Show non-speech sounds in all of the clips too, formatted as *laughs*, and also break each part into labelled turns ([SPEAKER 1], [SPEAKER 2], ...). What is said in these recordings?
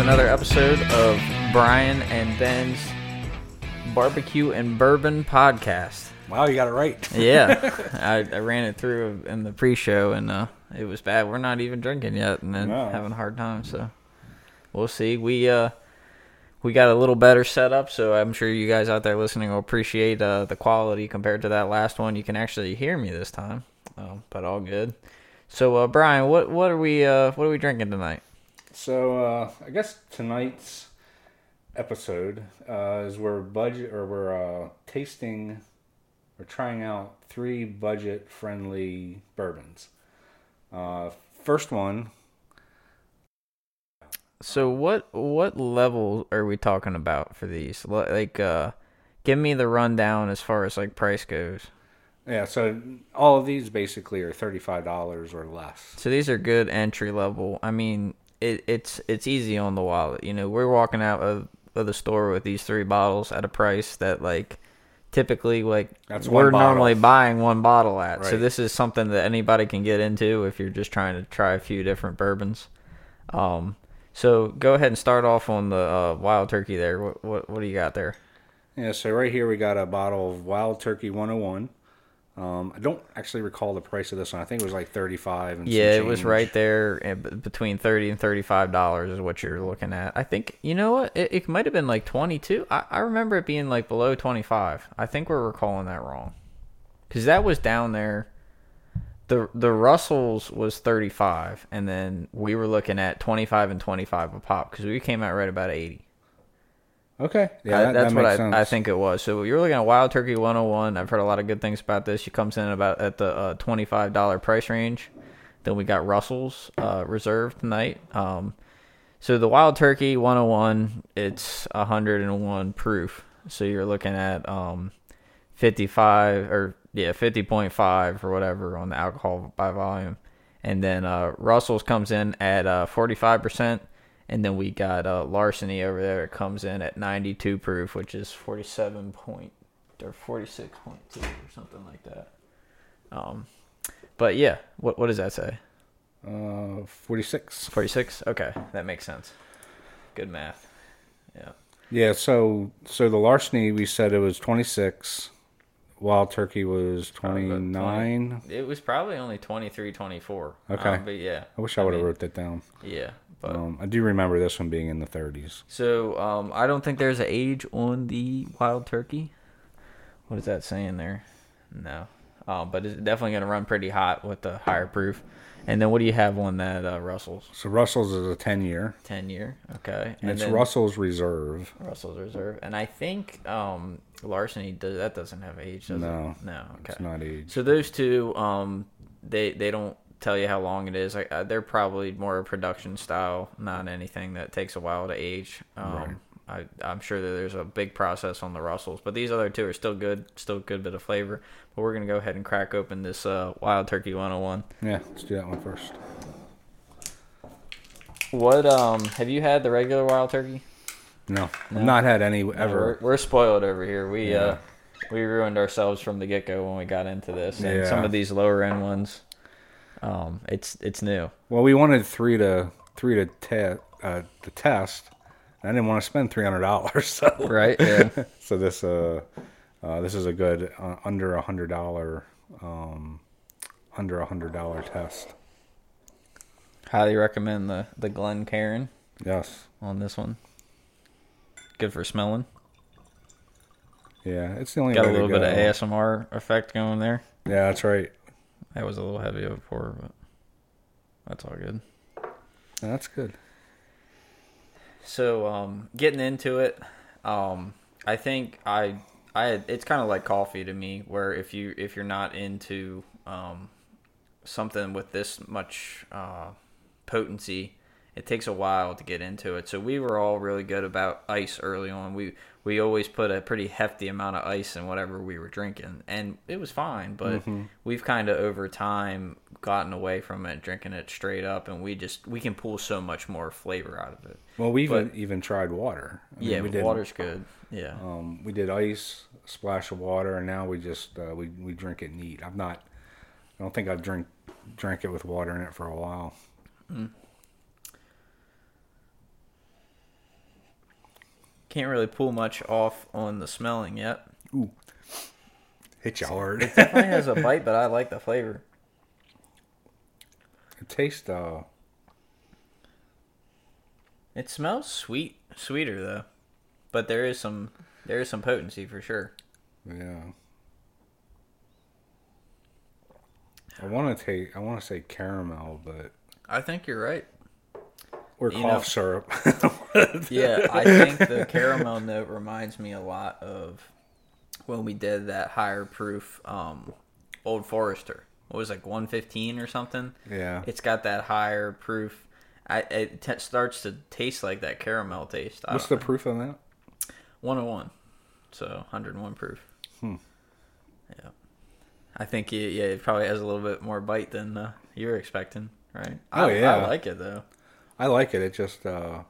[SPEAKER 1] welcome back to another episode of Brian and Ben's Barbecue and Bourbon Podcast.
[SPEAKER 2] Wow, you got it right. *laughs*
[SPEAKER 1] Yeah, *laughs* I, I ran it through in the pre-show and uh, it was bad. We're not even drinking yet, and then
[SPEAKER 2] No.
[SPEAKER 1] having a hard time. So we'll see. We uh we got a little better setup, so I'm sure you guys out there listening will appreciate uh, the quality compared to that last one. You can actually hear me this time, um, but all good. So uh, Brian, what what are we uh, what are we drinking tonight?
[SPEAKER 2] So uh, I guess tonight's episode uh, is we're budget or we're uh, tasting or trying out three budget-friendly bourbons. Uh, first one,
[SPEAKER 1] So what what level are we talking about for these? Like, uh, give me the rundown as far as like price goes.
[SPEAKER 2] yeah. So all of these basically are thirty-five dollars or less.
[SPEAKER 1] So these are good entry level. I mean, it, it's it's easy on the wallet. You know, we're walking out of, of the store with these three bottles at a price that like typically like
[SPEAKER 2] That's
[SPEAKER 1] we're normally buying one bottle at. So this is something that anybody can get into if you're just trying to try a few different bourbons. Um, so go ahead and start off on the uh, wild turkey there. What what what do you got there?
[SPEAKER 2] Yeah. So right here we got a bottle of Wild Turkey 101. Um, I don't actually recall the price of this one. I think it was like thirty-five. And
[SPEAKER 1] Yeah, it was right there between thirty and thirty-five dollars is what you're looking at. I think you know what it, it might have been like twenty-two. I, I remember it being like below twenty-five. I think we're recalling that wrong because that was down there. The the Russells was thirty-five, and then we were looking at twenty-five and twenty-five a pop because we came out right about eighty.
[SPEAKER 2] Okay. Yeah,
[SPEAKER 1] I-
[SPEAKER 2] that,
[SPEAKER 1] that's
[SPEAKER 2] that
[SPEAKER 1] what I. I think it was. So you're looking at Wild Turkey 101. I've heard a lot of good things about this. She comes in about at the uh, $25 price range. Then we got Russell's uh, Reserve tonight. Um, so the Wild Turkey 101, it's 101 proof. So you're looking at um, 55 or yeah 50.5 or whatever on the alcohol by volume. And then uh, Russell's comes in at uh, 45%. And then we got uh, Larceny over there. It comes in at 92 proof, which is 47 point or 46.2 or something like that. Um, but yeah, what what does that say?
[SPEAKER 2] Uh, forty-six.
[SPEAKER 1] 46. Okay, that makes sense. Good math. Yeah.
[SPEAKER 2] Yeah, so so the larceny we said it was 26. Wild turkey was
[SPEAKER 1] about
[SPEAKER 2] 29.
[SPEAKER 1] It was probably only 23, 24.
[SPEAKER 2] Okay.
[SPEAKER 1] Um, but yeah.
[SPEAKER 2] I wish I would have wrote that down.
[SPEAKER 1] Yeah. But
[SPEAKER 2] Um, I do remember this one being in the 30s.
[SPEAKER 1] so um, I don't think there's an age on the wild turkey. What is that saying there? No. Um, but it's definitely going to run pretty hot with the higher proof. And then what do you have on that uh, Russell's?
[SPEAKER 2] So Russell's is a 10 year.
[SPEAKER 1] 10 year. Okay.
[SPEAKER 2] And it's
[SPEAKER 1] then
[SPEAKER 2] Russell's Reserve.
[SPEAKER 1] Russell's Reserve. And I think um, Larceny, does, that doesn't have age, does
[SPEAKER 2] No.
[SPEAKER 1] it? No. Okay.
[SPEAKER 2] It's not age.
[SPEAKER 1] So those two, um, they they don't tell you how long it is. Like uh, they're probably more a production style, not anything that takes a while to age. Um, I I'm sure that there's a big process on the Russells, but these other two are still good, still a good bit of flavor. But we're gonna go ahead and crack open this uh, Wild Turkey 101.
[SPEAKER 2] Yeah, let's do that one first.
[SPEAKER 1] What um have you had the regular Wild Turkey?
[SPEAKER 2] No,
[SPEAKER 1] No.
[SPEAKER 2] Not had any
[SPEAKER 1] No,
[SPEAKER 2] ever.
[SPEAKER 1] we're, we're spoiled over here. We
[SPEAKER 2] Yeah.
[SPEAKER 1] uh we ruined ourselves from the get go when we got into this, and
[SPEAKER 2] Yeah.
[SPEAKER 1] some of these lower end ones, um, it's it's new.
[SPEAKER 2] Well, we wanted three to three to te- uh, to test. I didn't want to spend three hundred dollars, *laughs* so
[SPEAKER 1] Right? Yeah. *laughs*
[SPEAKER 2] so this uh, uh this is a good uh, under a hundred dollar um under a hundred dollar test.
[SPEAKER 1] Highly recommend the the Glencairn
[SPEAKER 2] Yes,
[SPEAKER 1] on this one. Good for smelling.
[SPEAKER 2] yeah, it's the only
[SPEAKER 1] Got a little bit of. ASMR effect going there.
[SPEAKER 2] Yeah, that's right.
[SPEAKER 1] That was a little heavy of a pour, but that's all good.
[SPEAKER 2] That's good.
[SPEAKER 1] So, um, getting into it, um, I think I, I, it's kind of like coffee to me, where if you if you're not into um, something with this much uh, potency, it takes a while to get into it. So we were all really good about ice early on. We we always put a pretty hefty amount of ice in whatever we were drinking, and it was fine. But we've kind of over time gotten away from it, drinking it straight up, and we just we can pull so much more flavor out of it.
[SPEAKER 2] Well, we even even tried water. I mean,
[SPEAKER 1] Yeah,
[SPEAKER 2] did.
[SPEAKER 1] water's good. Yeah.
[SPEAKER 2] Um, we did ice, splash of water, and now we just uh, we we drink it neat. I've not. I don't think I've drink drank it with water in it for a while.
[SPEAKER 1] Can't really pull much off on the smelling yet.
[SPEAKER 2] Ooh, hit you hard.
[SPEAKER 1] It definitely has a bite, but I like the flavor.
[SPEAKER 2] It tastes uh
[SPEAKER 1] It smells sweet, sweeter though, but there is some there is some potency for sure.
[SPEAKER 2] yeah. I want to take I want to say caramel, but
[SPEAKER 1] I think you're right.
[SPEAKER 2] Or cough
[SPEAKER 1] know-
[SPEAKER 2] syrup. *laughs*
[SPEAKER 1] Yeah, I think the *laughs* caramel note reminds me a lot of when we did that higher proof um, Old Forester. What was it, like 115 or something?
[SPEAKER 2] yeah.
[SPEAKER 1] It's got that higher proof. I, it t- starts to taste like that caramel taste. I
[SPEAKER 2] What's the
[SPEAKER 1] know.
[SPEAKER 2] proof on that?
[SPEAKER 1] 101. So 101 proof.
[SPEAKER 2] Hmm.
[SPEAKER 1] Yeah. I think it, yeah, it probably has a little bit more bite than uh, you were expecting, right?
[SPEAKER 2] Oh,
[SPEAKER 1] I,
[SPEAKER 2] yeah.
[SPEAKER 1] I like it though.
[SPEAKER 2] I like it. It just uh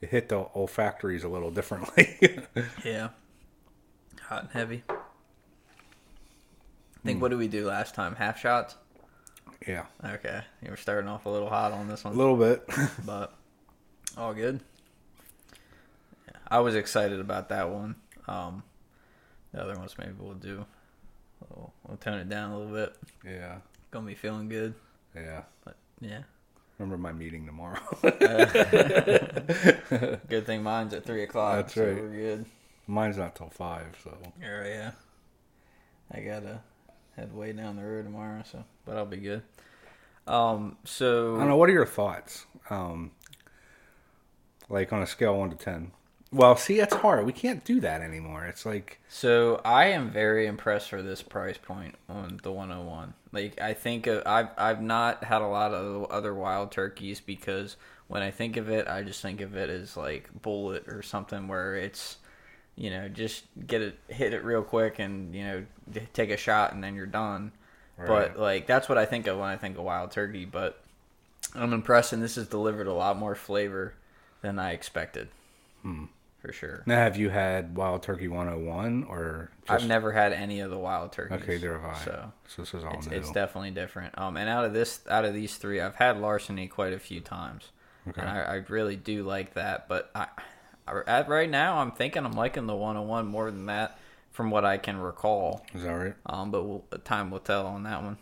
[SPEAKER 2] it hit the olfactories a little differently. *laughs*
[SPEAKER 1] Yeah. Hot and heavy. I think what did we do last time? Half shots?
[SPEAKER 2] yeah.
[SPEAKER 1] Okay. You were starting off a little hot on this one.
[SPEAKER 2] A little bit. *laughs*
[SPEAKER 1] but all good. Yeah, I was excited about that one. Um, the other ones maybe we'll do. We'll, we'll tone it down a little bit.
[SPEAKER 2] yeah.
[SPEAKER 1] Gonna be feeling good.
[SPEAKER 2] Yeah.
[SPEAKER 1] But yeah,
[SPEAKER 2] Remember my meeting tomorrow. *laughs* *laughs*
[SPEAKER 1] good thing mine's at three o'clock.
[SPEAKER 2] That's
[SPEAKER 1] so
[SPEAKER 2] right.
[SPEAKER 1] We're good.
[SPEAKER 2] Mine's not till five, so
[SPEAKER 1] Yeah, yeah. I gotta head way down the road tomorrow, so but I'll be good. Um, so
[SPEAKER 2] I don't know. What are your thoughts? Um, like on a scale one to ten. Well, see, it's hard. We can't do that anymore. It's like
[SPEAKER 1] So I am very impressed for this price point on the 101. Like I think uh, I've I've not had a lot of other wild turkeys because when I think of it, I just think of it as like bullet or something where it's you know just get it hit it real quick and you know take a shot and then you're done. But like that's what I think of when I think of wild turkey. But I'm impressed, and this has delivered a lot more flavor than I expected. For sure.
[SPEAKER 2] now, have you had Wild Turkey 101 or just
[SPEAKER 1] I've never had any of the wild turkeys.
[SPEAKER 2] okay? There have I.
[SPEAKER 1] So
[SPEAKER 2] So this is all
[SPEAKER 1] it's,
[SPEAKER 2] new.
[SPEAKER 1] it's definitely different. Um, and out of this, out of these three, I've had larceny quite a few times,
[SPEAKER 2] Okay.
[SPEAKER 1] and I, I really do like that. But I, I, at right now, I'm thinking I'm liking the 101 more than that, from what I can recall.
[SPEAKER 2] is that right?
[SPEAKER 1] Um, but we'll, time will tell on that one.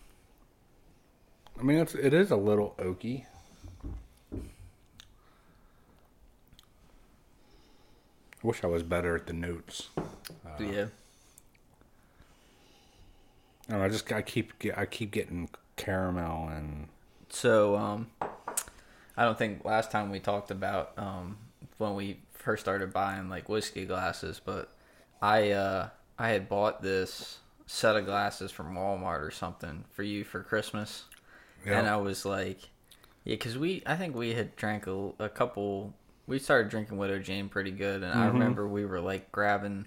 [SPEAKER 2] I mean, it's it is a little oaky. I wish I was better at the notes.
[SPEAKER 1] But yeah,
[SPEAKER 2] I, know, I just I keep I keep getting caramel and
[SPEAKER 1] So, um, I don't think last time we talked about um, when we first started buying like whiskey glasses, but I uh, I had bought this set of glasses from Walmart or something for you for Christmas, and I was like, yeah, because we I think we had drank a, a couple. We started drinking Widow Jane pretty good, and I
[SPEAKER 2] Mm-hmm.
[SPEAKER 1] remember we were like grabbing.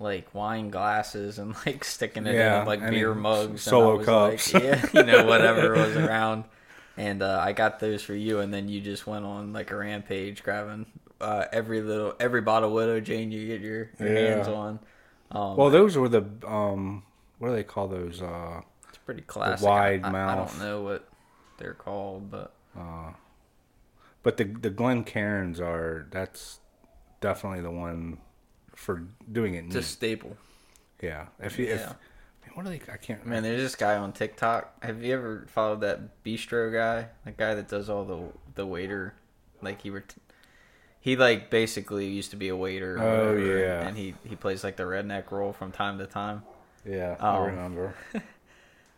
[SPEAKER 1] Like wine glasses and like sticking it
[SPEAKER 2] Yeah,
[SPEAKER 1] in like beer mugs,
[SPEAKER 2] solo cups.
[SPEAKER 1] Like, yeah, *laughs* you know whatever *laughs* was around and uh, I got those for you, and then you just went on like a rampage, grabbing uh, every little every bottle of Widow Jane you get your, your
[SPEAKER 2] Yeah.
[SPEAKER 1] hands on. Um,
[SPEAKER 2] well, those were the um, what do they call those? Uh,
[SPEAKER 1] it's pretty classic.
[SPEAKER 2] wide
[SPEAKER 1] I, I- I, don't know what they're called, but
[SPEAKER 2] but the the Glencairns are that's definitely the one for doing it.
[SPEAKER 1] a staple.
[SPEAKER 2] yeah, if you if
[SPEAKER 1] Yeah.
[SPEAKER 2] what are they? I can't.
[SPEAKER 1] Man, there's this guy on TikTok. Have you ever followed that bistro guy? The guy that does all the the waiter, like he were. he like basically used to be a waiter.
[SPEAKER 2] Oh,
[SPEAKER 1] whatever,
[SPEAKER 2] yeah.
[SPEAKER 1] and he he plays like the redneck role from time to time.
[SPEAKER 2] Yeah,
[SPEAKER 1] Oh.
[SPEAKER 2] I remember. *laughs*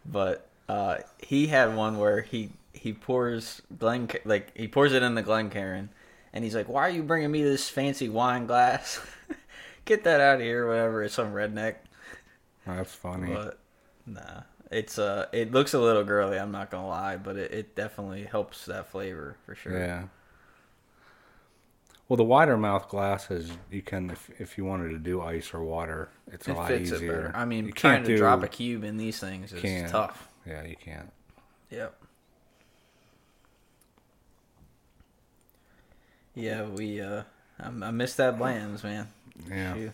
[SPEAKER 1] but uh, he had one where he he pours Glen like he pours it in the Glencairn, and he's like, "Why are you bringing me this fancy wine glass? *laughs* Get that out of here!" Whatever. It's some redneck,
[SPEAKER 2] That's funny.
[SPEAKER 1] but nah. It's uh, it looks a little girly. I'm not gonna lie, but it, it definitely helps that flavor for sure.
[SPEAKER 2] Yeah. Well, the wider mouth glasses, you can if if you wanted to do ice or water, it's a
[SPEAKER 1] It
[SPEAKER 2] lot
[SPEAKER 1] fits it
[SPEAKER 2] easier.
[SPEAKER 1] better. I mean,
[SPEAKER 2] You
[SPEAKER 1] trying
[SPEAKER 2] can't
[SPEAKER 1] to
[SPEAKER 2] do-
[SPEAKER 1] drop a cube in these things is tough.
[SPEAKER 2] Yeah, you can't.
[SPEAKER 1] Yep. Yeah, we uh, I, I miss that Blanton's man.
[SPEAKER 2] Yeah.
[SPEAKER 1] Shoot.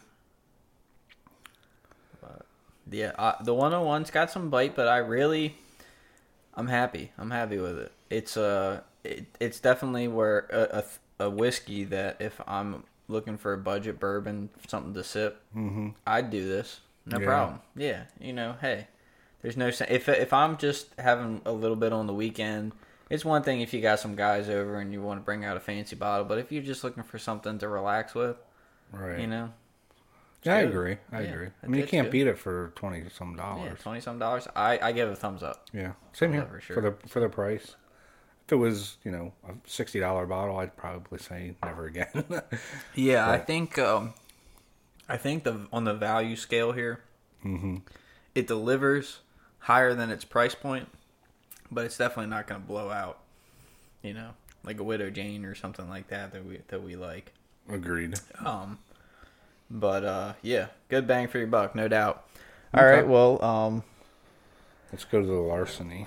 [SPEAKER 1] But, yeah, uh, the 101's got some bite, but I really, I'm happy. I'm happy with it. It's uh, it, it's definitely where a, a a whiskey that if I'm looking for a budget bourbon, something to sip,
[SPEAKER 2] Mm-hmm.
[SPEAKER 1] I'd do this. No
[SPEAKER 2] Yeah.
[SPEAKER 1] problem. Yeah, you know, hey, there's no if if I'm just having a little bit on the weekend, it's one thing if you got some guys over and you want to bring out a fancy bottle, but if you're just looking for something to relax with,
[SPEAKER 2] Right.
[SPEAKER 1] you know,
[SPEAKER 2] yeah, I agree. I
[SPEAKER 1] Yeah,
[SPEAKER 2] agree. I mean, you can't
[SPEAKER 1] it's
[SPEAKER 2] beat it for twenty some
[SPEAKER 1] yeah,
[SPEAKER 2] dollars.
[SPEAKER 1] twenty some dollars, I I give it a thumbs up.
[SPEAKER 2] Yeah. Same here
[SPEAKER 1] Yeah, for
[SPEAKER 2] for, the for the price. If it was, you know, a sixty dollar bottle, I'd probably say never again. *laughs*
[SPEAKER 1] Yeah, I think um, I think the on the value scale here, it delivers higher than its price point, but it's definitely not going to blow out. You know, like a Widow Jane or something like that that we that we like.
[SPEAKER 2] Agreed.
[SPEAKER 1] Um, but uh, yeah, good bang for your buck, no doubt. All
[SPEAKER 2] Okay.
[SPEAKER 1] right, well, um,
[SPEAKER 2] Let's go to the larceny.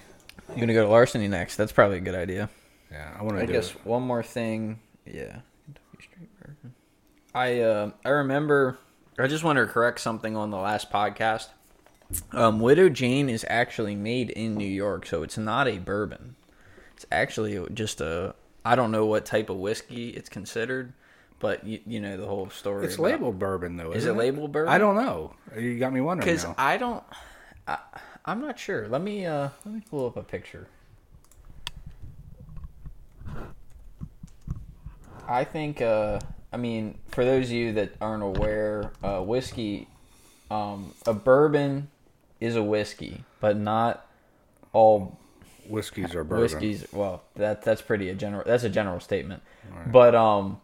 [SPEAKER 1] you're gonna go to larceny next. That's probably a good idea.
[SPEAKER 2] Yeah, I want to
[SPEAKER 1] I guess
[SPEAKER 2] it.
[SPEAKER 1] one more thing. Yeah. Kentucky Straight Bourbon. I uh, I remember. I just want to correct something on the last podcast. Um, Widow Jane is actually made in New York, so it's not a bourbon. It's actually just a. I don't know what type of whiskey it's considered, but you, you know the whole story.
[SPEAKER 2] It's
[SPEAKER 1] about-
[SPEAKER 2] labeled bourbon though.
[SPEAKER 1] Is
[SPEAKER 2] isn't
[SPEAKER 1] it labeled bourbon?
[SPEAKER 2] I don't know. You got me wondering
[SPEAKER 1] because. I don't. I, I'm not sure. Let me uh let me pull up a picture. I think uh I mean for those of you that aren't aware, uh, whiskey, um, a bourbon is a whiskey, but not all
[SPEAKER 2] Whiskeys are bourbon.
[SPEAKER 1] whiskeys. Well, that that's pretty a general. That's a general statement. But um,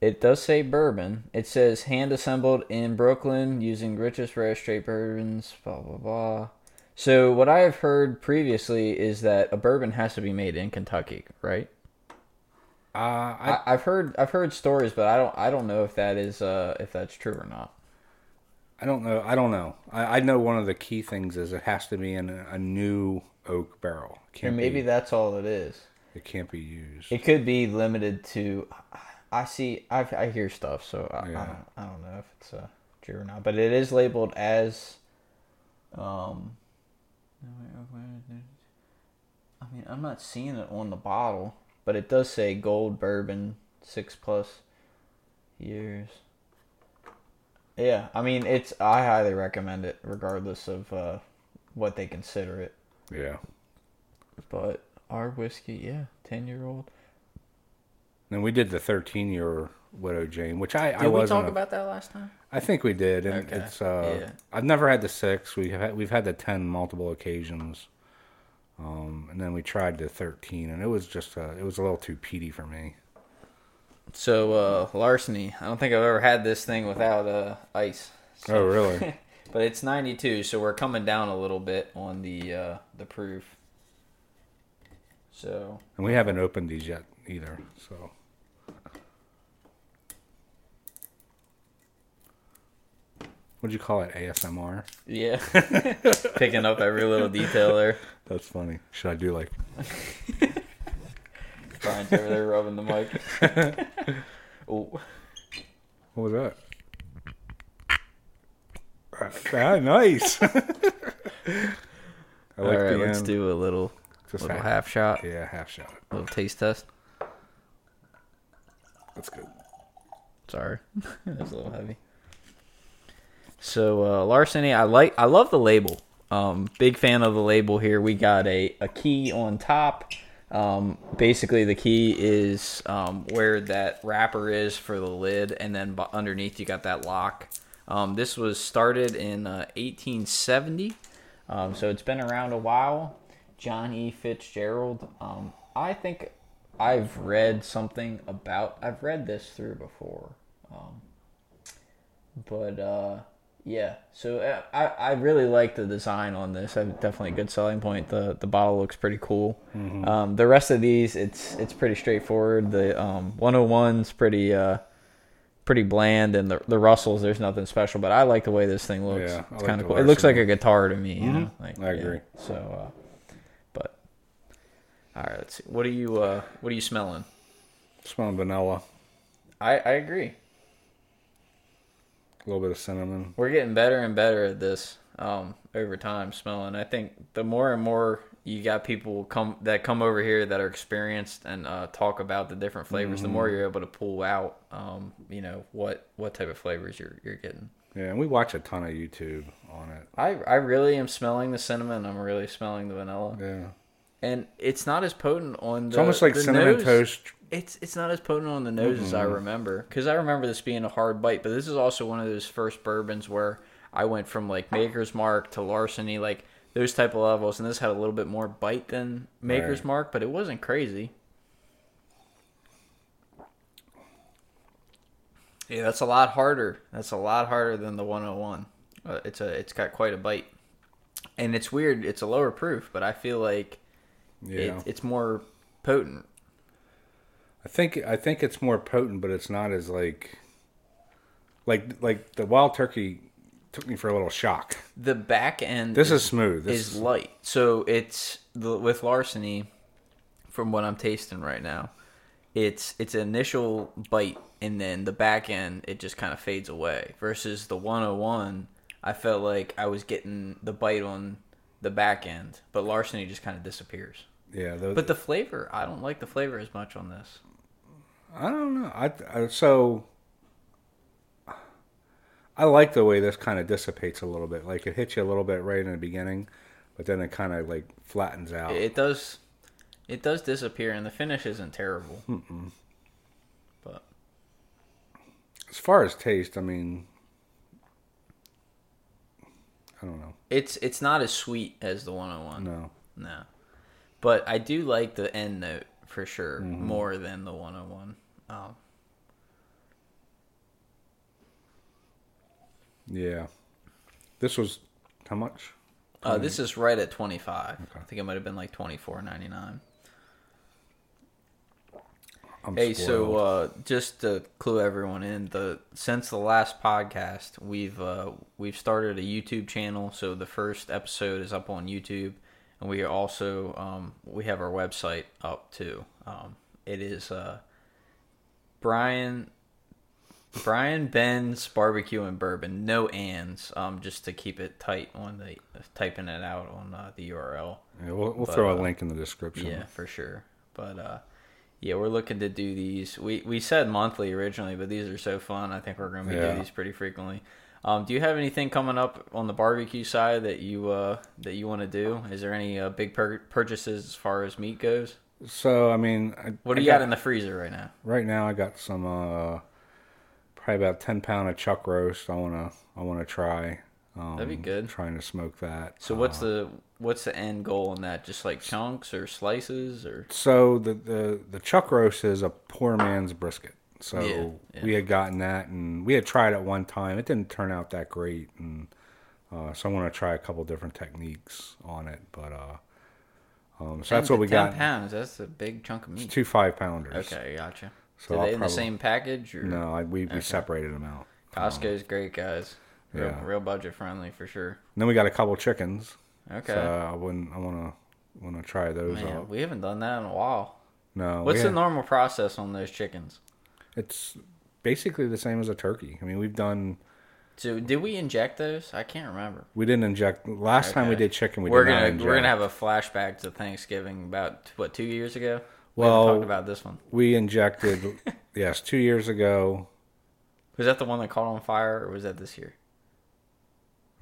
[SPEAKER 1] it does say bourbon. It says hand assembled in Brooklyn using richest rare straight bourbons. Blah blah blah. So what I have heard previously is that a bourbon has to be made in Kentucky, right?
[SPEAKER 2] Uh, I,
[SPEAKER 1] I, I've heard I've heard stories, but I don't I don't know if that is uh if that's true or not.
[SPEAKER 2] I don't know. I don't know. I, I know one of the key things is it has to be in a, a new oak barrel. Can't
[SPEAKER 1] maybe
[SPEAKER 2] be,
[SPEAKER 1] that's all it is.
[SPEAKER 2] it can't be used.
[SPEAKER 1] It could be limited to. I see. I I hear stuff, so I, I don't. I don't know if it's uh, true or not. But it is labeled as. Um. I mean, I'm not seeing it on the bottle, but it does say gold bourbon six plus years. Yeah, I mean, it's. I highly recommend it, regardless of uh, what they consider it.
[SPEAKER 2] yeah.
[SPEAKER 1] But our whiskey, yeah, ten year old.
[SPEAKER 2] And we did the 13 year Widow Jane, which I, I
[SPEAKER 1] Did we
[SPEAKER 2] wasn't.
[SPEAKER 1] talk
[SPEAKER 2] a-
[SPEAKER 1] about that last time?
[SPEAKER 2] I think we did, and
[SPEAKER 1] Okay,
[SPEAKER 2] it's. Uh,
[SPEAKER 1] yeah.
[SPEAKER 2] I've never had the six. We have had, we've had the 10 multiple occasions, um, and then we tried the 13, and it was just uh, it was a little too peaty for me.
[SPEAKER 1] So uh, larceny. I don't think I've ever had this thing without uh, ice. So-
[SPEAKER 2] Oh, really? *laughs*
[SPEAKER 1] but it's 92, so we're coming down a little bit on the uh, the proof. So
[SPEAKER 2] and we haven't opened these yet either. So what'd you call it? ASMR.
[SPEAKER 1] yeah, *laughs* *laughs* picking up every little detail there.
[SPEAKER 2] That's funny. Should I do like?
[SPEAKER 1] Brian's over there rubbing the mic. *laughs* oh,
[SPEAKER 2] What was that? Ah, nice. *laughs* I like
[SPEAKER 1] right.
[SPEAKER 2] the
[SPEAKER 1] Let's
[SPEAKER 2] end.
[SPEAKER 1] do a little
[SPEAKER 2] Just
[SPEAKER 1] little
[SPEAKER 2] half,
[SPEAKER 1] half shot,
[SPEAKER 2] Yeah, half shot.
[SPEAKER 1] little taste test.
[SPEAKER 2] That's good.
[SPEAKER 1] Sorry, *laughs* that's a little heavy. So uh, larceny, I like. I love the label. Um, big fan of the label here. We got a, a key on top. Um, basically, the key is um, where that wrapper is for the lid, and then bu- underneath you got that lock. Um, this was started in uh, 1870, um, so it's been around a while. John E. Fitzgerald. Um, I think I've read something about. I've read this through before, um, but uh, yeah. So uh, I I really like the design on this. I definitely a good selling point. the The bottle looks pretty cool. Um, the rest of these, it's it's pretty straightforward. The um, 101's pretty uh, pretty bland, and the the Russells there's nothing special. But I like the way this thing looks.
[SPEAKER 2] Yeah,
[SPEAKER 1] it's
[SPEAKER 2] like
[SPEAKER 1] kind of cool. It looks like a guitar to me. You know, like
[SPEAKER 2] I agree.
[SPEAKER 1] yeah. So, uh, but all right, let's see. What are you uh, what are you smelling?
[SPEAKER 2] Smelling vanilla.
[SPEAKER 1] I I agree.
[SPEAKER 2] A little bit of cinnamon.
[SPEAKER 1] We're getting better and better at this um, over time smelling. I think the more and more you got people come that come over here that are experienced and uh, talk about the different flavors. The more you're able to pull out, um, you know what what type of flavors you're you're getting.
[SPEAKER 2] Yeah, and we watch a ton of YouTube on it.
[SPEAKER 1] I I really am smelling the cinnamon. I'm really smelling the vanilla,
[SPEAKER 2] Yeah,
[SPEAKER 1] and it's not as potent on. The,
[SPEAKER 2] it's almost like
[SPEAKER 1] the
[SPEAKER 2] cinnamon
[SPEAKER 1] nose.
[SPEAKER 2] toast.
[SPEAKER 1] It's it's not as potent on the nose as I remember because I remember this being a hard bite. But this is also one of those first bourbons where I went from like Maker's Mark to Larceny, like those type of levels, and this had a little bit more bite than Maker's
[SPEAKER 2] Right.
[SPEAKER 1] Mark, but it wasn't crazy. Yeah, that's a lot harder. That's a lot harder than the 101. Uh, it's a it's got quite a bite, and it's weird. It's a lower proof, but I feel like
[SPEAKER 2] Yeah,
[SPEAKER 1] it, it's more potent.
[SPEAKER 2] I think I think it's more potent, but it's not as like like like the wild turkey took me for a little shock.
[SPEAKER 1] The back end.
[SPEAKER 2] This is smooth. This
[SPEAKER 1] is light. So it's the, with larceny, from what I'm tasting right now, it's it's an initial bite and then the back end it just kind of fades away. Versus the 101, I felt like I was getting the bite on the back end, but larceny just kind of disappears.
[SPEAKER 2] Yeah, those,
[SPEAKER 1] But the flavor, I don't like the flavor as much on this.
[SPEAKER 2] I don't know. I, I so I like the way this kind of dissipates a little bit. Like it hits you a little bit right in the beginning, but then it kind of like flattens out.
[SPEAKER 1] It does, it does disappear, and the finish isn't terrible. But
[SPEAKER 2] as far as taste, I mean, I don't know.
[SPEAKER 1] it's it's not as sweet as the 101.
[SPEAKER 2] No,
[SPEAKER 1] No. But I do like the end note for sure more than the 101. Um,
[SPEAKER 2] yeah, this was how much?
[SPEAKER 1] uh, this is right at 25. I think it might have been like 24.99.
[SPEAKER 2] I'm
[SPEAKER 1] Hey, so uh, just to clue everyone in, the since the last podcast, we've uh, we've started a YouTube channel. So the first episode is up on YouTube, and we also um, we have our website up too. Um, it is uh, Brian Brian Ben's barbecue and bourbon, no ands, um, just to keep it tight on the typing it out on uh, the URL.
[SPEAKER 2] yeah, we'll, we'll
[SPEAKER 1] but,
[SPEAKER 2] throw a
[SPEAKER 1] uh,
[SPEAKER 2] link in the description.
[SPEAKER 1] Yeah, for sure. But uh yeah, we're looking to do these. We we said monthly originally, but these are so fun. I think we're going to be
[SPEAKER 2] Yeah.
[SPEAKER 1] doing these pretty frequently. Um, do you have anything coming up on the barbecue side that you uh that you want to do? Is there any uh, big pur- purchases as far as meat goes?
[SPEAKER 2] So I mean, I,
[SPEAKER 1] What do
[SPEAKER 2] I
[SPEAKER 1] you got in the freezer right now?
[SPEAKER 2] right now? I got some uh, probably about ten pound of chuck roast. I wanna I wanna try. Um,
[SPEAKER 1] That'd be good.
[SPEAKER 2] Trying to smoke that.
[SPEAKER 1] So what's the what's the end goal in that? Just like chunks or slices or
[SPEAKER 2] So the the the chuck roast is a poor man's brisket. So
[SPEAKER 1] Yeah, yeah.
[SPEAKER 2] we had gotten that, and we had tried it one time. It didn't turn out that great, and uh, so I want to try a couple different techniques on it. But uh, um, so that's what we
[SPEAKER 1] 10
[SPEAKER 2] got.
[SPEAKER 1] pounds. That's a big chunk of meat.
[SPEAKER 2] Two five pounders.
[SPEAKER 1] Okay, gotcha.
[SPEAKER 2] So
[SPEAKER 1] Are they in the same package or
[SPEAKER 2] No, I, we we separated them out.
[SPEAKER 1] Costco's great, guys. Real,
[SPEAKER 2] Yeah.
[SPEAKER 1] real budget friendly for sure.
[SPEAKER 2] And then we got a couple chickens.
[SPEAKER 1] Okay.
[SPEAKER 2] So I wouldn't. I want to want to try those
[SPEAKER 1] Man,
[SPEAKER 2] out.
[SPEAKER 1] we haven't done that in a while.
[SPEAKER 2] No,
[SPEAKER 1] What's the normal process on those chickens?
[SPEAKER 2] It's basically the same as a turkey. I mean, we've done.
[SPEAKER 1] So did we inject those? I can't remember.
[SPEAKER 2] We didn't inject. Last time we did chicken, we
[SPEAKER 1] are
[SPEAKER 2] did
[SPEAKER 1] gonna
[SPEAKER 2] not inject.
[SPEAKER 1] we're gonna have a flashback to Thanksgiving about what two years ago. We
[SPEAKER 2] Well-
[SPEAKER 1] haven't talked about this one.
[SPEAKER 2] We injected, *laughs* yes, two years ago.
[SPEAKER 1] Was that the one that caught on fire, or was that this year?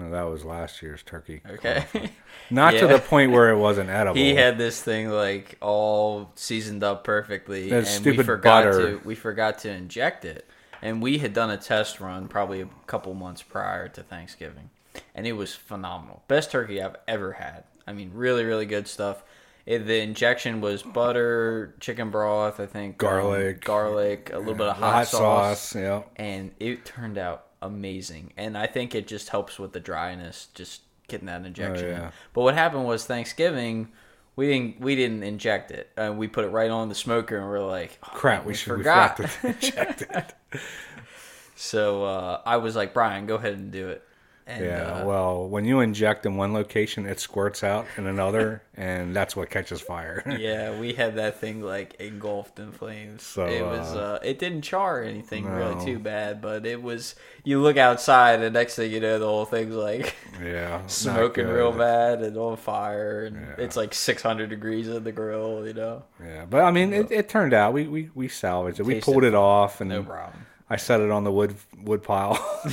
[SPEAKER 2] No, that was last year's turkey.
[SPEAKER 1] Okay. *laughs*
[SPEAKER 2] Not to the point where it wasn't edible.
[SPEAKER 1] he had this thing like all seasoned up perfectly,
[SPEAKER 2] That
[SPEAKER 1] and we forgot
[SPEAKER 2] butter.
[SPEAKER 1] to we forgot to inject it. And we had done a test run probably a couple months prior to Thanksgiving, and it was phenomenal. Best turkey I've ever had. I mean, really, really good stuff. It, the injection was butter, chicken broth, I think, um,
[SPEAKER 2] Garlic.
[SPEAKER 1] garlic, a little bit of
[SPEAKER 2] hot,
[SPEAKER 1] hot, sauce,
[SPEAKER 2] sauce. Yeah.
[SPEAKER 1] and it turned out amazing. And I think it just helps with the dryness, just getting that injection. in.
[SPEAKER 2] yeah.
[SPEAKER 1] But what happened was Thanksgiving, we didn't we didn't inject it, and we put it right on the smoker, and we're like, oh,
[SPEAKER 2] Crap,
[SPEAKER 1] man,
[SPEAKER 2] we should
[SPEAKER 1] forgot.
[SPEAKER 2] we forgot to inject it. *laughs*
[SPEAKER 1] so uh, I was like, Brian, go ahead and do it. And,
[SPEAKER 2] yeah.
[SPEAKER 1] uh,
[SPEAKER 2] well, when you inject in one location, it squirts out in another, *laughs* and that's what catches fire.
[SPEAKER 1] yeah, *laughs* we had that thing like engulfed in flames.
[SPEAKER 2] So,
[SPEAKER 1] it was
[SPEAKER 2] uh,
[SPEAKER 1] uh, it didn't char anything
[SPEAKER 2] no.
[SPEAKER 1] really too bad, but it was you look outside and next thing you know the whole thing's like
[SPEAKER 2] yeah. *laughs*
[SPEAKER 1] smoking real bad and on fire and
[SPEAKER 2] Yeah.
[SPEAKER 1] it's like 600 degrees in the grill, you know.
[SPEAKER 2] Yeah, but I mean, it, it turned out we, we, we salvaged it. We pulled it off, and
[SPEAKER 1] No problem.
[SPEAKER 2] I set it on the wood wood pile, *laughs*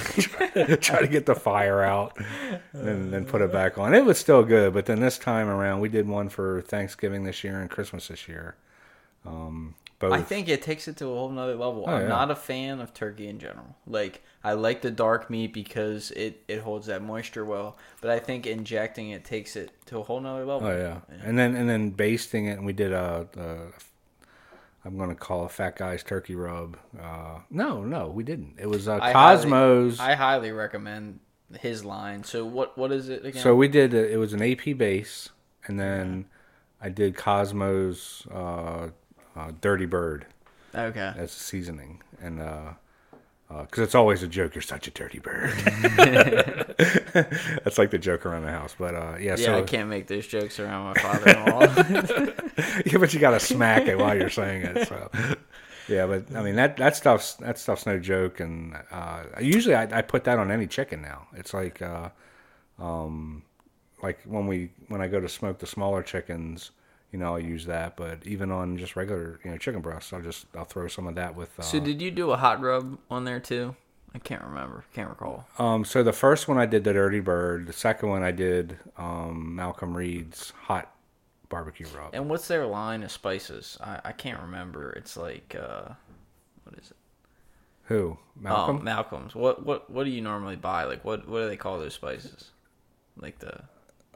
[SPEAKER 2] try to get the fire out, and then put it back on. It was still good, but then this time around, we did one for Thanksgiving this year and Christmas this year. Um, both.
[SPEAKER 1] I think it takes it to a whole nother level.
[SPEAKER 2] Oh,
[SPEAKER 1] I'm
[SPEAKER 2] yeah.
[SPEAKER 1] not a fan of turkey in general. Like I like the dark meat because it, it holds that moisture well, but I think injecting it takes it to a whole nother level.
[SPEAKER 2] Oh yeah. and then and then basting it, and we did a. a I'm gonna call a fat guy's turkey rub. Uh, no, no, we didn't. It was uh,
[SPEAKER 1] I
[SPEAKER 2] Kosmos.
[SPEAKER 1] Highly, I highly recommend his line. So what what is it again?
[SPEAKER 2] So we did. It was an AP base, and then I did Kosmos uh, uh, Dirty Bird
[SPEAKER 1] okay.
[SPEAKER 2] as a seasoning, and because it's always a joke. You're such a dirty bird. *laughs* That's like the joke around the house. But uh, yeah,
[SPEAKER 1] Yeah,
[SPEAKER 2] so
[SPEAKER 1] I can't make those jokes around my father-in-law. *laughs*
[SPEAKER 2] yeah, but you got to smack it while you're saying it. So *laughs* yeah, but I mean that that stuff's that stuff's no joke. And uh, usually I, I put that on any chicken now. It's like uh, um, like when we when I go to smoke the smaller chickens, you know, I'll use that. But even on just regular you know chicken breasts, I'll just I'll throw some of that with. Uh,
[SPEAKER 1] so did you do a hot rub on there too? I can't remember. Can't recall.
[SPEAKER 2] Um, so the first one I did the Dirty Bird. The second one I did um, Malcolm Reed's hot barbecue rub.
[SPEAKER 1] And what's their line of spices? I, I can't remember. It's like uh, what is it?
[SPEAKER 2] Who Malcolm?
[SPEAKER 1] Um, Malcolm's. What what what do you normally buy? Like what what do they call those spices? Like the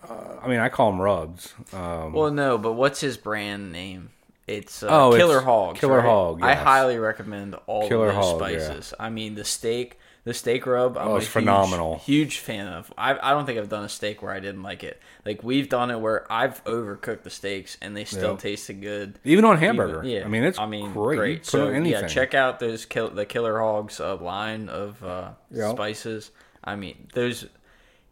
[SPEAKER 2] I mean, I call them rubs. Um,
[SPEAKER 1] well, no, but what's his brand name? It's uh,
[SPEAKER 2] Oh,
[SPEAKER 1] Killer
[SPEAKER 2] it's
[SPEAKER 1] Hogs.
[SPEAKER 2] Killer
[SPEAKER 1] right?
[SPEAKER 2] Hog,
[SPEAKER 1] I highly recommend all
[SPEAKER 2] Killer
[SPEAKER 1] of those
[SPEAKER 2] Hog, yeah.
[SPEAKER 1] spices. I mean, the steak, the steak rub. I'm
[SPEAKER 2] Oh,
[SPEAKER 1] a
[SPEAKER 2] it's
[SPEAKER 1] huge,
[SPEAKER 2] phenomenal.
[SPEAKER 1] Huge fan of. I I don't think I've done a steak where I didn't like it. Like we've done it where I've overcooked the steaks and they still
[SPEAKER 2] Yeah.
[SPEAKER 1] tasted good.
[SPEAKER 2] even on hamburger.
[SPEAKER 1] Even- yeah,
[SPEAKER 2] I mean, it's
[SPEAKER 1] I mean,
[SPEAKER 2] great.
[SPEAKER 1] great. So
[SPEAKER 2] anything.
[SPEAKER 1] yeah, check out those kill the Killer Hogs uh, line of uh,
[SPEAKER 2] Yeah.
[SPEAKER 1] spices. I mean, those.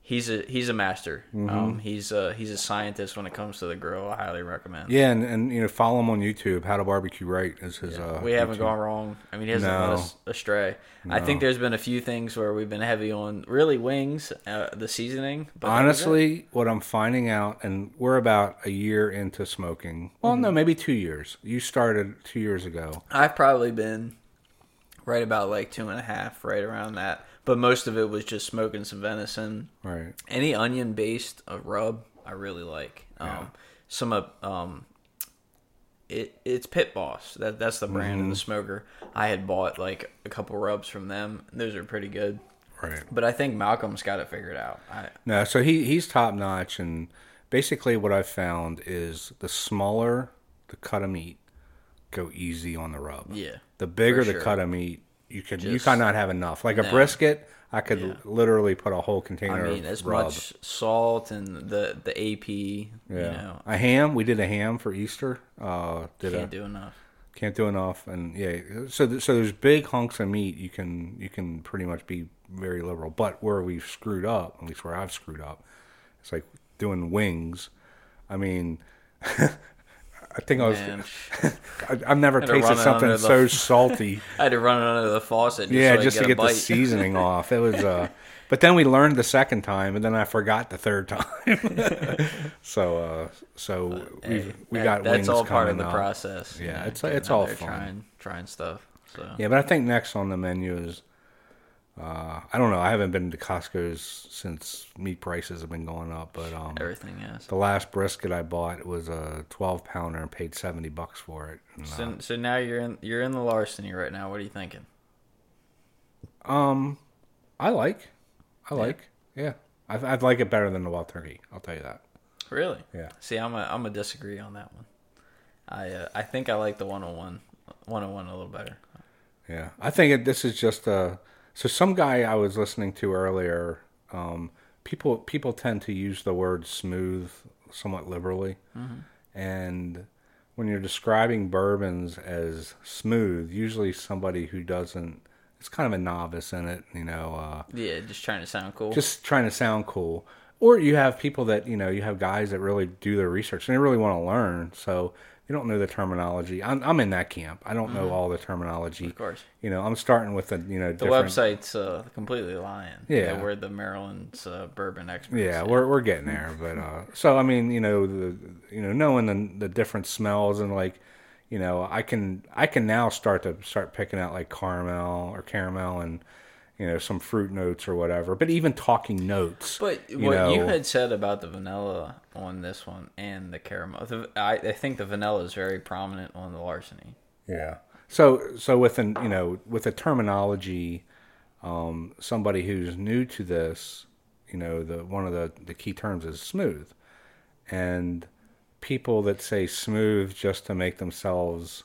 [SPEAKER 1] He's a he's a master.
[SPEAKER 2] Mm-hmm.
[SPEAKER 1] Um, he's a he's a scientist when it comes to the grill. I highly recommend.
[SPEAKER 2] Yeah, and, and you know, follow him on YouTube. How to barbecue right is his. Uh,
[SPEAKER 1] we haven't
[SPEAKER 2] YouTube.
[SPEAKER 1] gone wrong. I mean, he hasn't
[SPEAKER 2] No.
[SPEAKER 1] led us astray. I think there's been a few things where we've been heavy on really wings, uh, the seasoning. But that was it.
[SPEAKER 2] Honestly, what I'm finding out, and we're about a year into smoking. Well,
[SPEAKER 1] Mm-hmm.
[SPEAKER 2] no, maybe two years. You started two years ago.
[SPEAKER 1] I've probably been right about like two and a half, right around that. But most of it was just smoking some venison.
[SPEAKER 2] Right.
[SPEAKER 1] Any onion based uh, rub, I really like. Um, Some of um, it it's Pit Boss. That that's the brand
[SPEAKER 2] Mm-hmm.
[SPEAKER 1] of the smoker. I had bought like a couple rubs from them. Those are pretty good.
[SPEAKER 2] Right.
[SPEAKER 1] But I think Malcolm's got it figured out. I,
[SPEAKER 2] No, so he he's top notch, and basically what I've found is the smaller the cut of meat, go easy on the rub.
[SPEAKER 1] yeah.
[SPEAKER 2] The bigger
[SPEAKER 1] For
[SPEAKER 2] the cut of meat, you could you
[SPEAKER 1] Just-
[SPEAKER 2] cannot have enough. Like a
[SPEAKER 1] No.
[SPEAKER 2] brisket, I could
[SPEAKER 1] Yeah.
[SPEAKER 2] literally put a whole container.
[SPEAKER 1] I
[SPEAKER 2] mean,
[SPEAKER 1] as
[SPEAKER 2] rub.
[SPEAKER 1] much salt and the the AP,
[SPEAKER 2] yeah.
[SPEAKER 1] you know,
[SPEAKER 2] A ham. We did a ham for Easter. Uh, did
[SPEAKER 1] can't
[SPEAKER 2] a,
[SPEAKER 1] do enough.
[SPEAKER 2] can't do enough, and yeah. So th- so there's big hunks of meat. You can you can pretty much be very liberal. But where we've screwed up, at least where I've screwed up, it's like doing wings. I mean. *laughs* I think I was. *laughs* I, I've never
[SPEAKER 1] Had to
[SPEAKER 2] tasted
[SPEAKER 1] run it
[SPEAKER 2] something
[SPEAKER 1] under the-
[SPEAKER 2] so salty. *laughs*
[SPEAKER 1] I had to run it under the faucet. Just
[SPEAKER 2] yeah,
[SPEAKER 1] so I
[SPEAKER 2] just
[SPEAKER 1] could
[SPEAKER 2] to
[SPEAKER 1] get,
[SPEAKER 2] the seasoning *laughs* off. It was. uh But then we learned the second time, and then I forgot the third time. so, uh so we we
[SPEAKER 1] that-
[SPEAKER 2] got
[SPEAKER 1] that's
[SPEAKER 2] wings
[SPEAKER 1] all part of
[SPEAKER 2] coming
[SPEAKER 1] the
[SPEAKER 2] up.
[SPEAKER 1] process.
[SPEAKER 2] Yeah, it's-
[SPEAKER 1] getting
[SPEAKER 2] it's
[SPEAKER 1] out
[SPEAKER 2] all
[SPEAKER 1] there
[SPEAKER 2] fun.
[SPEAKER 1] Trying trying stuff. So
[SPEAKER 2] Yeah, but I think next on the menu is. Uh, I don't know. I haven't been to Costco's since meat prices have been going up, but um,
[SPEAKER 1] everything is.
[SPEAKER 2] the last brisket I bought was a twelve pounder and paid seventy bucks for it. And, uh,
[SPEAKER 1] So, so now you're in you're in the larceny right now. What are you thinking?
[SPEAKER 2] Um, I like, I like, yeah, I I like it better than the wild turkey. I'll tell you that.
[SPEAKER 1] Really?
[SPEAKER 2] Yeah.
[SPEAKER 1] See, I'm a I'm a disagree on that one. I uh, I think I like the 101 101 a little better.
[SPEAKER 2] Yeah, I think it, this is just a. So some guy I was listening to earlier. Um, people people tend to use the word smooth somewhat liberally, and when you're describing bourbons as smooth, usually somebody who doesn't it's kind of a novice in it, you know. Uh,
[SPEAKER 1] Yeah, just trying to sound cool.
[SPEAKER 2] just trying to sound cool. Or you have people that you know, you have guys that really do their research and they really want to learn. So they don't know the terminology. I'm, I'm in that camp. I don't know all the terminology.
[SPEAKER 1] Mm-hmm. of course.
[SPEAKER 2] You know, I'm starting with a you know
[SPEAKER 1] The
[SPEAKER 2] different,
[SPEAKER 1] website's uh, completely lying.
[SPEAKER 2] Yeah.
[SPEAKER 1] That we're the Maryland's uh, bourbon experts.
[SPEAKER 2] Yeah, we're we're getting there, but uh, so I mean, you know, the you know, knowing the the different smells and like, you know, I can I can now start to start picking out like caramel or caramel and you know some fruit notes or whatever. But even talking notes,
[SPEAKER 1] But
[SPEAKER 2] you
[SPEAKER 1] what you had said about the vanilla on this one and the caramel, the, I, I think the vanilla is very prominent on the larceny.
[SPEAKER 2] Yeah. So so with an you know with a terminology, um, somebody who's new to this, you know, the one of the the key terms is smooth, and people that say smooth just to make themselves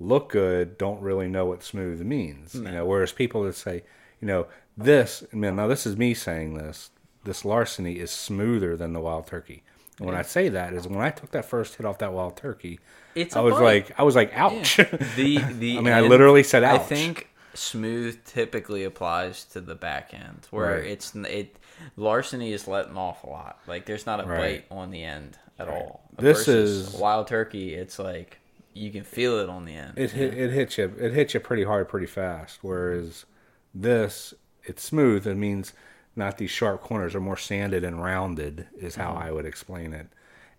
[SPEAKER 2] look good don't really know what smooth means. You know, whereas people that say, you know, this now this is me saying this. This larceny is smoother than the wild turkey. And when I say that is when I took that first hit off that wild turkey,
[SPEAKER 1] It's
[SPEAKER 2] I was
[SPEAKER 1] bite.
[SPEAKER 2] like, I was like, ouch.
[SPEAKER 1] The the *laughs*
[SPEAKER 2] I mean, I literally said ouch.
[SPEAKER 1] I think smooth typically applies to the back end, where
[SPEAKER 2] Right.
[SPEAKER 1] it's it larceny is letting off a lot. Like there's not a
[SPEAKER 2] Right.
[SPEAKER 1] bite on the end at all.
[SPEAKER 2] This is-
[SPEAKER 1] wild turkey. It's like you can feel it on the end.
[SPEAKER 2] it hit, it hits you it hits you pretty hard pretty fast whereas this it's smooth it means not these sharp corners are more sanded and rounded is how mm-hmm. i would explain it.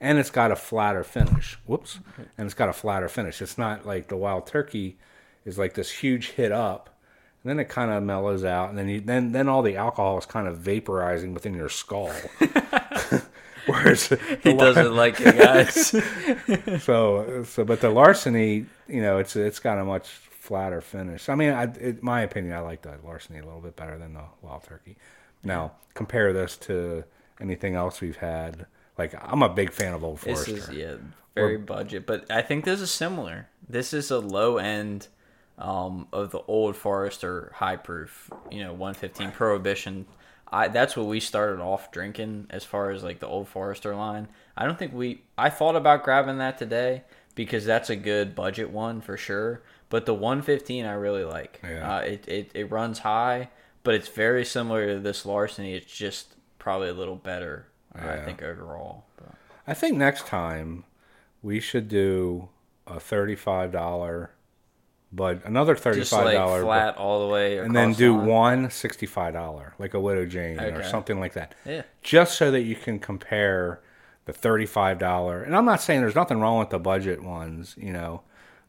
[SPEAKER 2] And it's got a flatter finish. Whoops. And it's got a flatter finish. It's not like the wild turkey is like this huge hit up and then it kind of mellows out and then you then then all the alcohol is kind of vaporizing within your skull. *laughs* *laughs* Whereas
[SPEAKER 1] he doesn't like it, guys. *laughs*
[SPEAKER 2] so so but the larceny you know it's it's got a much flatter finish i mean I, in my opinion i like the larceny a little bit better than the wild turkey now compare this to anything else we've had like i'm a big fan of old
[SPEAKER 1] This
[SPEAKER 2] forester
[SPEAKER 1] is yeah, very budget, but I think this is similar. This is a low end um, of the old Forester high proof, you know, 115 Prohibition. I that's what we started off drinking as far as like the old Forester line. I don't think we. I thought about grabbing that today because that's a good budget one for sure. But the 115 I really like.
[SPEAKER 2] Yeah.
[SPEAKER 1] Uh, it, it it runs high, but it's very similar to this Larceny. It's just probably a little better. I think overall. But.
[SPEAKER 2] i think next time we should do a $35 but another $35
[SPEAKER 1] like
[SPEAKER 2] bu-
[SPEAKER 1] flat all the way,
[SPEAKER 2] and then do
[SPEAKER 1] line.
[SPEAKER 2] one $65 like a widow jane or something like that
[SPEAKER 1] Yeah,
[SPEAKER 2] just so that you can compare the thirty-five dollar. And I'm not saying there's nothing wrong with the budget ones, you know,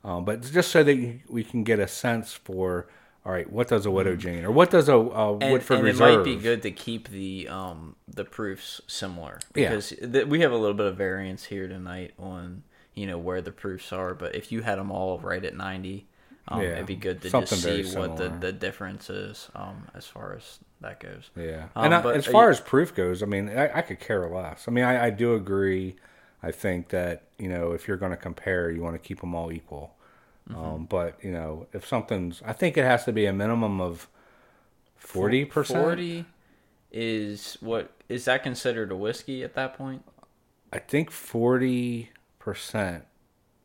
[SPEAKER 2] um, but just so that we can get a sense for, all right, what does a Widow Jane or what does a, a
[SPEAKER 1] and,
[SPEAKER 2] Woodford
[SPEAKER 1] and it
[SPEAKER 2] Reserve?
[SPEAKER 1] might be good to keep the um the proofs similar
[SPEAKER 2] Yeah.
[SPEAKER 1] because th- we have a little bit of variance here tonight on you know where the proofs are. But if you had them all right at ninety. Um,
[SPEAKER 2] Yeah,
[SPEAKER 1] it'd be good to
[SPEAKER 2] something
[SPEAKER 1] just see what the, the difference is um, as far as that goes.
[SPEAKER 2] Yeah,
[SPEAKER 1] Um,
[SPEAKER 2] and I, as far
[SPEAKER 1] you-
[SPEAKER 2] as proof goes, I mean, I, I could care less. I mean, I, I do agree. I think that you know, if you're going to compare, you want to keep them all equal.
[SPEAKER 1] Mm-hmm.
[SPEAKER 2] Um, but you know, if something's, I think it has to be a minimum of forty percent.
[SPEAKER 1] Forty is what is that considered a whiskey at that point?
[SPEAKER 2] I think forty percent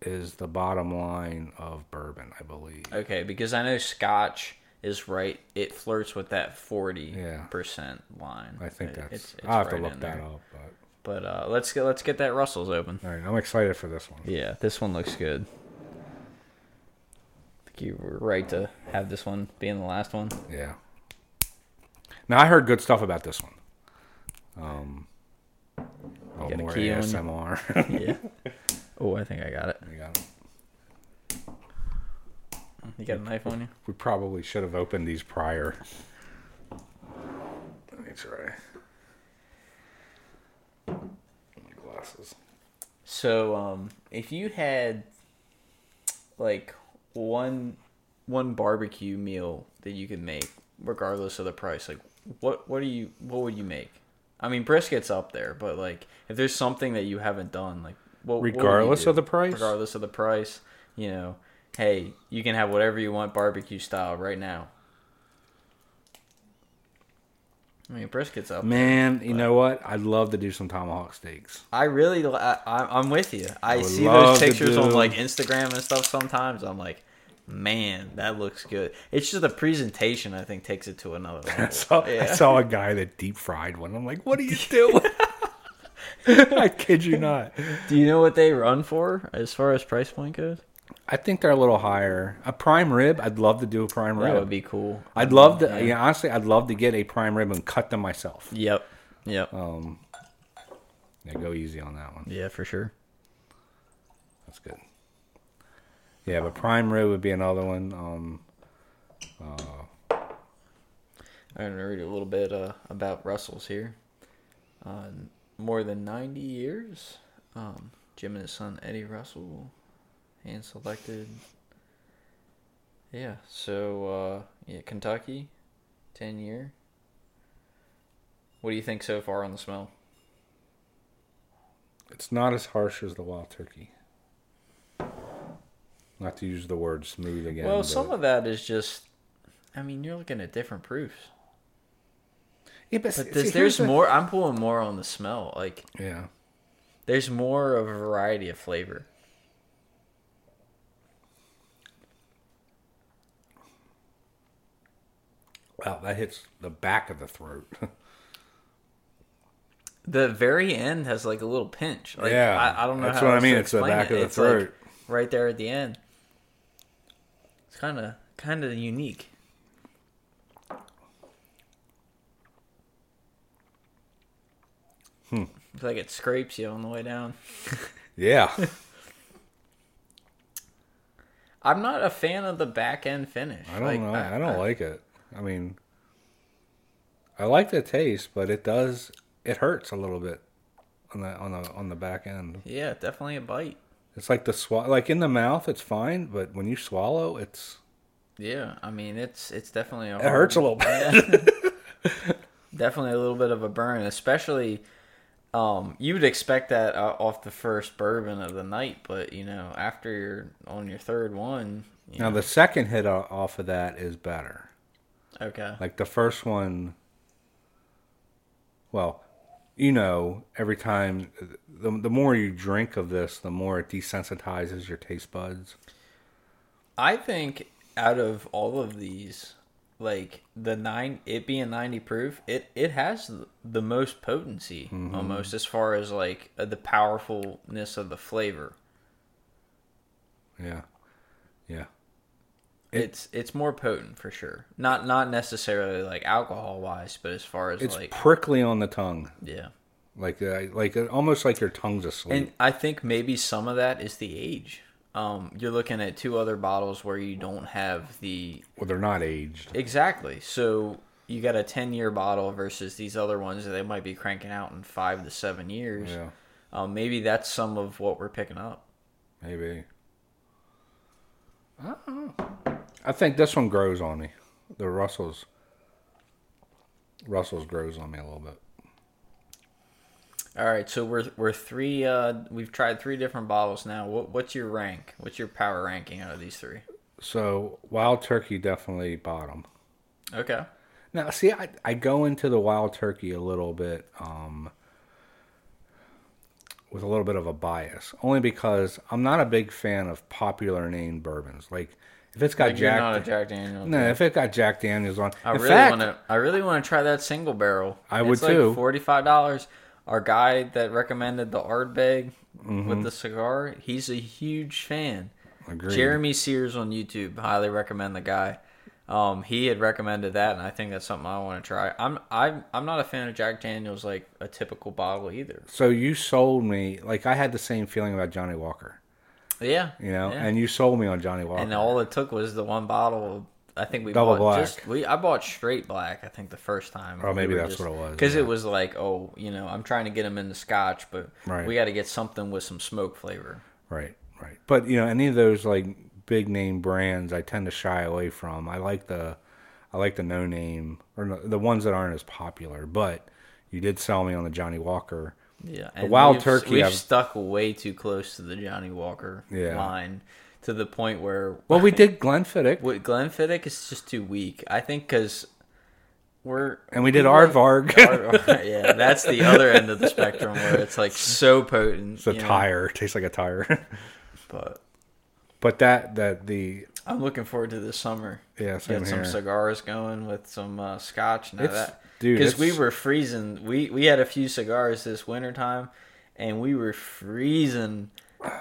[SPEAKER 2] is the bottom line of bourbon. I believe.
[SPEAKER 1] Okay, because I know Scotch is right. It flirts with that forty
[SPEAKER 2] Yeah.
[SPEAKER 1] percent line.
[SPEAKER 2] I think
[SPEAKER 1] It-
[SPEAKER 2] that's.
[SPEAKER 1] it's- it's
[SPEAKER 2] I'll have to look that
[SPEAKER 1] there.
[SPEAKER 2] up. But
[SPEAKER 1] But uh, let's get let's get that Russell's open.
[SPEAKER 2] all right, I'm excited for this one.
[SPEAKER 1] Yeah, this one looks good. You were right to have this one being the last one.
[SPEAKER 2] Yeah. Now I heard good stuff about this one. Um, oh,
[SPEAKER 1] got
[SPEAKER 2] more
[SPEAKER 1] key on you?
[SPEAKER 2] ASMR. *laughs*
[SPEAKER 1] Yeah. oh, I think I got it.
[SPEAKER 2] We got 'em.
[SPEAKER 1] You got a knife on you?
[SPEAKER 2] we probably should have opened these prior. Let me try. My glasses.
[SPEAKER 1] So, um, if you had like one one barbecue meal that you could make, regardless of the price, like what what do you what would you make? I mean, brisket's up there, but like if there's something that you haven't done, like what, what
[SPEAKER 2] Regardless
[SPEAKER 1] do?
[SPEAKER 2] of the price?
[SPEAKER 1] regardless of the price, you know, hey, you can have whatever you want barbecue style right now. I mean, brisket's up.
[SPEAKER 2] Man, you know what? I'd love to do some tomahawk steaks.
[SPEAKER 1] I really, I, I- I'm with you. I,
[SPEAKER 2] would
[SPEAKER 1] see those pictures on like Instagram and stuff. Sometimes I'm like, man, that looks good. It's just the presentation. I think takes it to another *laughs* level.
[SPEAKER 2] I saw, I saw a guy that deep fried one. I'm like, what are you *laughs* doing? *laughs* I kid you not.
[SPEAKER 1] Do you know what they run for as far as price point goes?
[SPEAKER 2] I think they're a little higher. A prime rib, I'd love to do a prime rib.
[SPEAKER 1] That would be cool.
[SPEAKER 2] I'd love to.
[SPEAKER 1] Yeah.
[SPEAKER 2] Honestly, I'd love to get a prime rib and cut them myself.
[SPEAKER 1] Yep. Yep.
[SPEAKER 2] Um, yeah, go easy on that one.
[SPEAKER 1] yeah, for sure.
[SPEAKER 2] That's good. Yeah, but prime rib would be another one. Um,
[SPEAKER 1] I'm gonna read a little bit uh, about Russell's here. Uh, more than 90 years. Um, Jim and his son Eddie Russell, hand selected. Yeah. So uh, yeah, Kentucky, 10 year. What do you think so far on the smell?
[SPEAKER 2] it's not as harsh as the wild turkey. Not to use the word smooth again.
[SPEAKER 1] well, some of that is just. I mean, you're looking at different proofs.
[SPEAKER 2] yeah, but,
[SPEAKER 1] But
[SPEAKER 2] see,
[SPEAKER 1] there's,
[SPEAKER 2] here's
[SPEAKER 1] there's
[SPEAKER 2] the-
[SPEAKER 1] more. I'm pulling more on the smell. Like
[SPEAKER 2] Yeah,
[SPEAKER 1] there's more of a variety of flavor.
[SPEAKER 2] Wow, that hits the back of the throat. *laughs*
[SPEAKER 1] The very end has like a little pinch. Like,
[SPEAKER 2] Yeah,
[SPEAKER 1] I, I don't know.
[SPEAKER 2] that's what I mean, it's the back
[SPEAKER 1] it.
[SPEAKER 2] of the
[SPEAKER 1] It's, like,
[SPEAKER 2] throat.
[SPEAKER 1] right there at the end. It's kind of kind of unique.
[SPEAKER 2] Hmm.
[SPEAKER 1] It's like it scrapes you on the way down.
[SPEAKER 2] yeah, *laughs* *laughs*
[SPEAKER 1] I'm not a fan of the back end finish.
[SPEAKER 2] I don't
[SPEAKER 1] Like,
[SPEAKER 2] know. I, don't like it. I mean, I like the taste, but it does. It hurts a little bit on the on the on the back end.
[SPEAKER 1] Yeah, definitely a bite.
[SPEAKER 2] It's like the swallow. Like in the mouth, it's fine, but when you swallow, it's
[SPEAKER 1] Yeah, I mean it's it's definitely a
[SPEAKER 2] it hurts a little bit. *laughs* *laughs*
[SPEAKER 1] definitely a little bit of a burn, especially um, you would expect that uh, off the first bourbon of the night, but you know after you're on your third one, you
[SPEAKER 2] Now
[SPEAKER 1] know,
[SPEAKER 2] the second hit off of that is better.
[SPEAKER 1] Okay,
[SPEAKER 2] Like the first one. Well, you know, every time the the more you drink of this, the more it desensitizes your taste buds.
[SPEAKER 1] I think out of all of these, like the nine, it being ninety proof, it it has the most potency
[SPEAKER 2] Mm-hmm.
[SPEAKER 1] almost as far as like uh, the powerfulness of the flavor.
[SPEAKER 2] Yeah. It-
[SPEAKER 1] it's it's more potent for sure. Not not necessarily like alcohol wise, but as far as
[SPEAKER 2] It's
[SPEAKER 1] like
[SPEAKER 2] prickly on the tongue,
[SPEAKER 1] yeah.
[SPEAKER 2] like uh, like uh, almost like your tongue's asleep.
[SPEAKER 1] And I think maybe some of that is the age. Um, you're looking at two other bottles where you don't have the
[SPEAKER 2] well, they're not aged.
[SPEAKER 1] exactly. So you got a ten year bottle versus these other ones that they might be cranking out in five to seven years.
[SPEAKER 2] Yeah,
[SPEAKER 1] Um, maybe that's some of what we're picking up.
[SPEAKER 2] maybe. I don't know. I think this one grows on me. The Russells. Russells grows on me a little bit.
[SPEAKER 1] All right, so we're we're three. Uh, we've tried three different bottles now. What what's your rank? What's your power ranking out of these three?
[SPEAKER 2] So wild turkey definitely bottom.
[SPEAKER 1] Okay.
[SPEAKER 2] Now, see, I, I go into the wild turkey a little bit um, with a little bit of a bias, only because I'm not a big fan of popular name bourbons. Like if it's got
[SPEAKER 1] Like you're
[SPEAKER 2] Jack,
[SPEAKER 1] not a Jack Daniels.
[SPEAKER 2] no, if it got Jack Daniels on,
[SPEAKER 1] I
[SPEAKER 2] in
[SPEAKER 1] really
[SPEAKER 2] fact,
[SPEAKER 1] want to. I really want to try that single barrel.
[SPEAKER 2] I would
[SPEAKER 1] it's like
[SPEAKER 2] too.
[SPEAKER 1] Forty five dollars. Our guy that recommended the Ardbeg
[SPEAKER 2] Mm-hmm.
[SPEAKER 1] with the cigar, he's a huge fan.
[SPEAKER 2] agreed.
[SPEAKER 1] Jeremy Sears on YouTube, highly recommend the guy. Um, he had recommended that, and I think that's something I want to try. I'm I'm I'm not a fan of Jack Daniels like a typical bottle either.
[SPEAKER 2] So you sold me like I had the same feeling about Johnnie Walker,
[SPEAKER 1] Yeah,
[SPEAKER 2] you know,
[SPEAKER 1] yeah.
[SPEAKER 2] and you sold me on Johnnie Walker.
[SPEAKER 1] and all it took was the one bottle. Of, I think we
[SPEAKER 2] Double
[SPEAKER 1] bought
[SPEAKER 2] black.
[SPEAKER 1] just we. I bought straight black. I think the first time.
[SPEAKER 2] Oh, maybe that's what it was,
[SPEAKER 1] Because
[SPEAKER 2] yeah.
[SPEAKER 1] it was like, oh, you know, I'm trying to get him in the Scotch, but
[SPEAKER 2] Right.
[SPEAKER 1] we got to get something with some smoke flavor.
[SPEAKER 2] Right, right. But you know, any of those like big name brands, I tend to shy away from. I like the, I like the no name or the ones that aren't as popular. But you did sell me on the Johnnie Walker.
[SPEAKER 1] Yeah,
[SPEAKER 2] Wild
[SPEAKER 1] we've,
[SPEAKER 2] Turkey,
[SPEAKER 1] We've
[SPEAKER 2] I've-
[SPEAKER 1] stuck way too close to the Johnnie Walker
[SPEAKER 2] Yeah.
[SPEAKER 1] line to the point where
[SPEAKER 2] Well, we did Glenfiddich, *laughs*
[SPEAKER 1] with Glenfiddich is just too weak. I think because we're
[SPEAKER 2] and we did Aardvark.
[SPEAKER 1] Ard- *laughs* *laughs* yeah, that's the other end of the spectrum where it's like so potent.
[SPEAKER 2] it's a tire. It tastes like a tire.
[SPEAKER 1] but
[SPEAKER 2] but that that the
[SPEAKER 1] I'm looking forward to this summer.
[SPEAKER 2] Yeah, same
[SPEAKER 1] Get
[SPEAKER 2] here.
[SPEAKER 1] some cigars going with some uh, scotch. Now
[SPEAKER 2] It's-
[SPEAKER 1] that
[SPEAKER 2] dude,
[SPEAKER 1] because we were freezing. We we had a few cigars this winter time, and we were freezing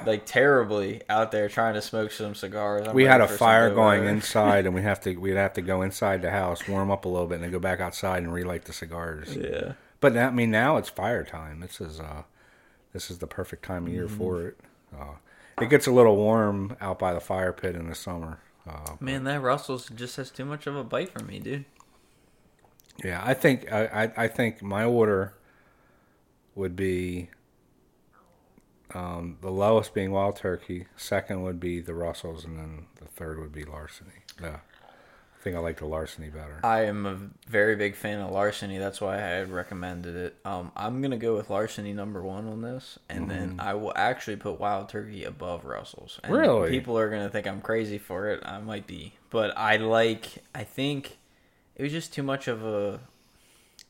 [SPEAKER 1] like terribly out there trying to smoke some cigars. I'm
[SPEAKER 2] we had a fire going inside, and we have *laughs* to we'd have to go inside the house, warm up a little bit, and then go back outside and relight the cigars.
[SPEAKER 1] Yeah.
[SPEAKER 2] But I mean, now it's fire time. This is uh, this is the perfect time of year
[SPEAKER 1] Mm-hmm.
[SPEAKER 2] for it. Uh, it gets a little warm out by the fire pit in the summer. Uh,
[SPEAKER 1] Man, that Russell's just has too much of a bite for me, dude.
[SPEAKER 2] Yeah, I think I, I think my order would be um, the lowest being Wild Turkey, second would be the Russells, and then the third would be Larceny. Yeah, I think I like the Larceny better.
[SPEAKER 1] I am a very big fan of Larceny. That's why I had recommended it. Um, I'm gonna go with Larceny number one on this, and then I will actually put Wild Turkey above Russell's. And
[SPEAKER 2] Really?
[SPEAKER 1] People are gonna think I'm crazy for it. I might be, but I like. I think it was just too much of a.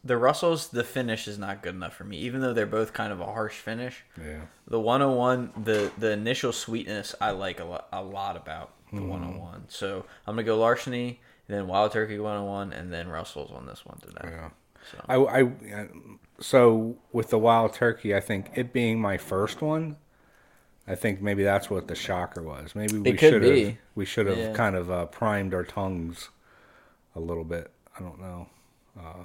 [SPEAKER 1] The Russells, the finish is not good enough for me. Even though they're both kind of a harsh finish,
[SPEAKER 2] Yeah.
[SPEAKER 1] the 101, the the initial sweetness, I like a lot, a lot about the
[SPEAKER 2] Mm-hmm.
[SPEAKER 1] 101. So I'm gonna go Larceny, then Wild Turkey 101, and then Russell's on this one today.
[SPEAKER 2] Yeah.
[SPEAKER 1] So
[SPEAKER 2] I, I so with the wild turkey, I think it being my first one, I think maybe that's what the shocker was. Maybe we should have we should have
[SPEAKER 1] Yeah.
[SPEAKER 2] kind of uh, primed our tongues a little bit. I don't know, uh,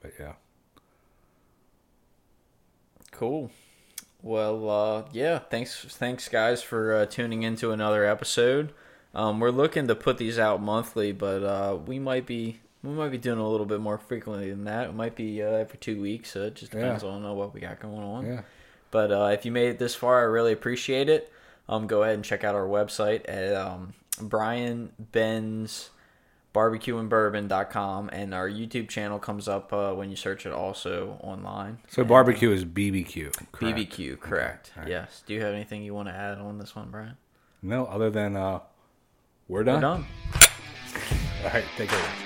[SPEAKER 2] but yeah.
[SPEAKER 1] cool. Well, uh, yeah. Thanks, thanks, guys, for uh, tuning into another episode. Um, we're looking to put these out monthly, but uh, we might be we might be doing a little bit more frequently than that. It might be uh, every two weeks. So it just depends
[SPEAKER 2] Yeah.
[SPEAKER 1] on uh, what we got going on.
[SPEAKER 2] Yeah.
[SPEAKER 1] But uh, if you made it this far, I really appreciate it. Um, go ahead and check out our website at um, Brian Ben's barbecueandbourbon.com and our YouTube channel comes up uh, when you search it also online.
[SPEAKER 2] So barbecue is BBQ. correct?
[SPEAKER 1] BBQ, correct.
[SPEAKER 2] All right.
[SPEAKER 1] Yes. Do you have anything you want to add on this one, Brian?
[SPEAKER 2] No, other than uh, we're done.
[SPEAKER 1] We're done. *laughs*
[SPEAKER 2] All right, take care.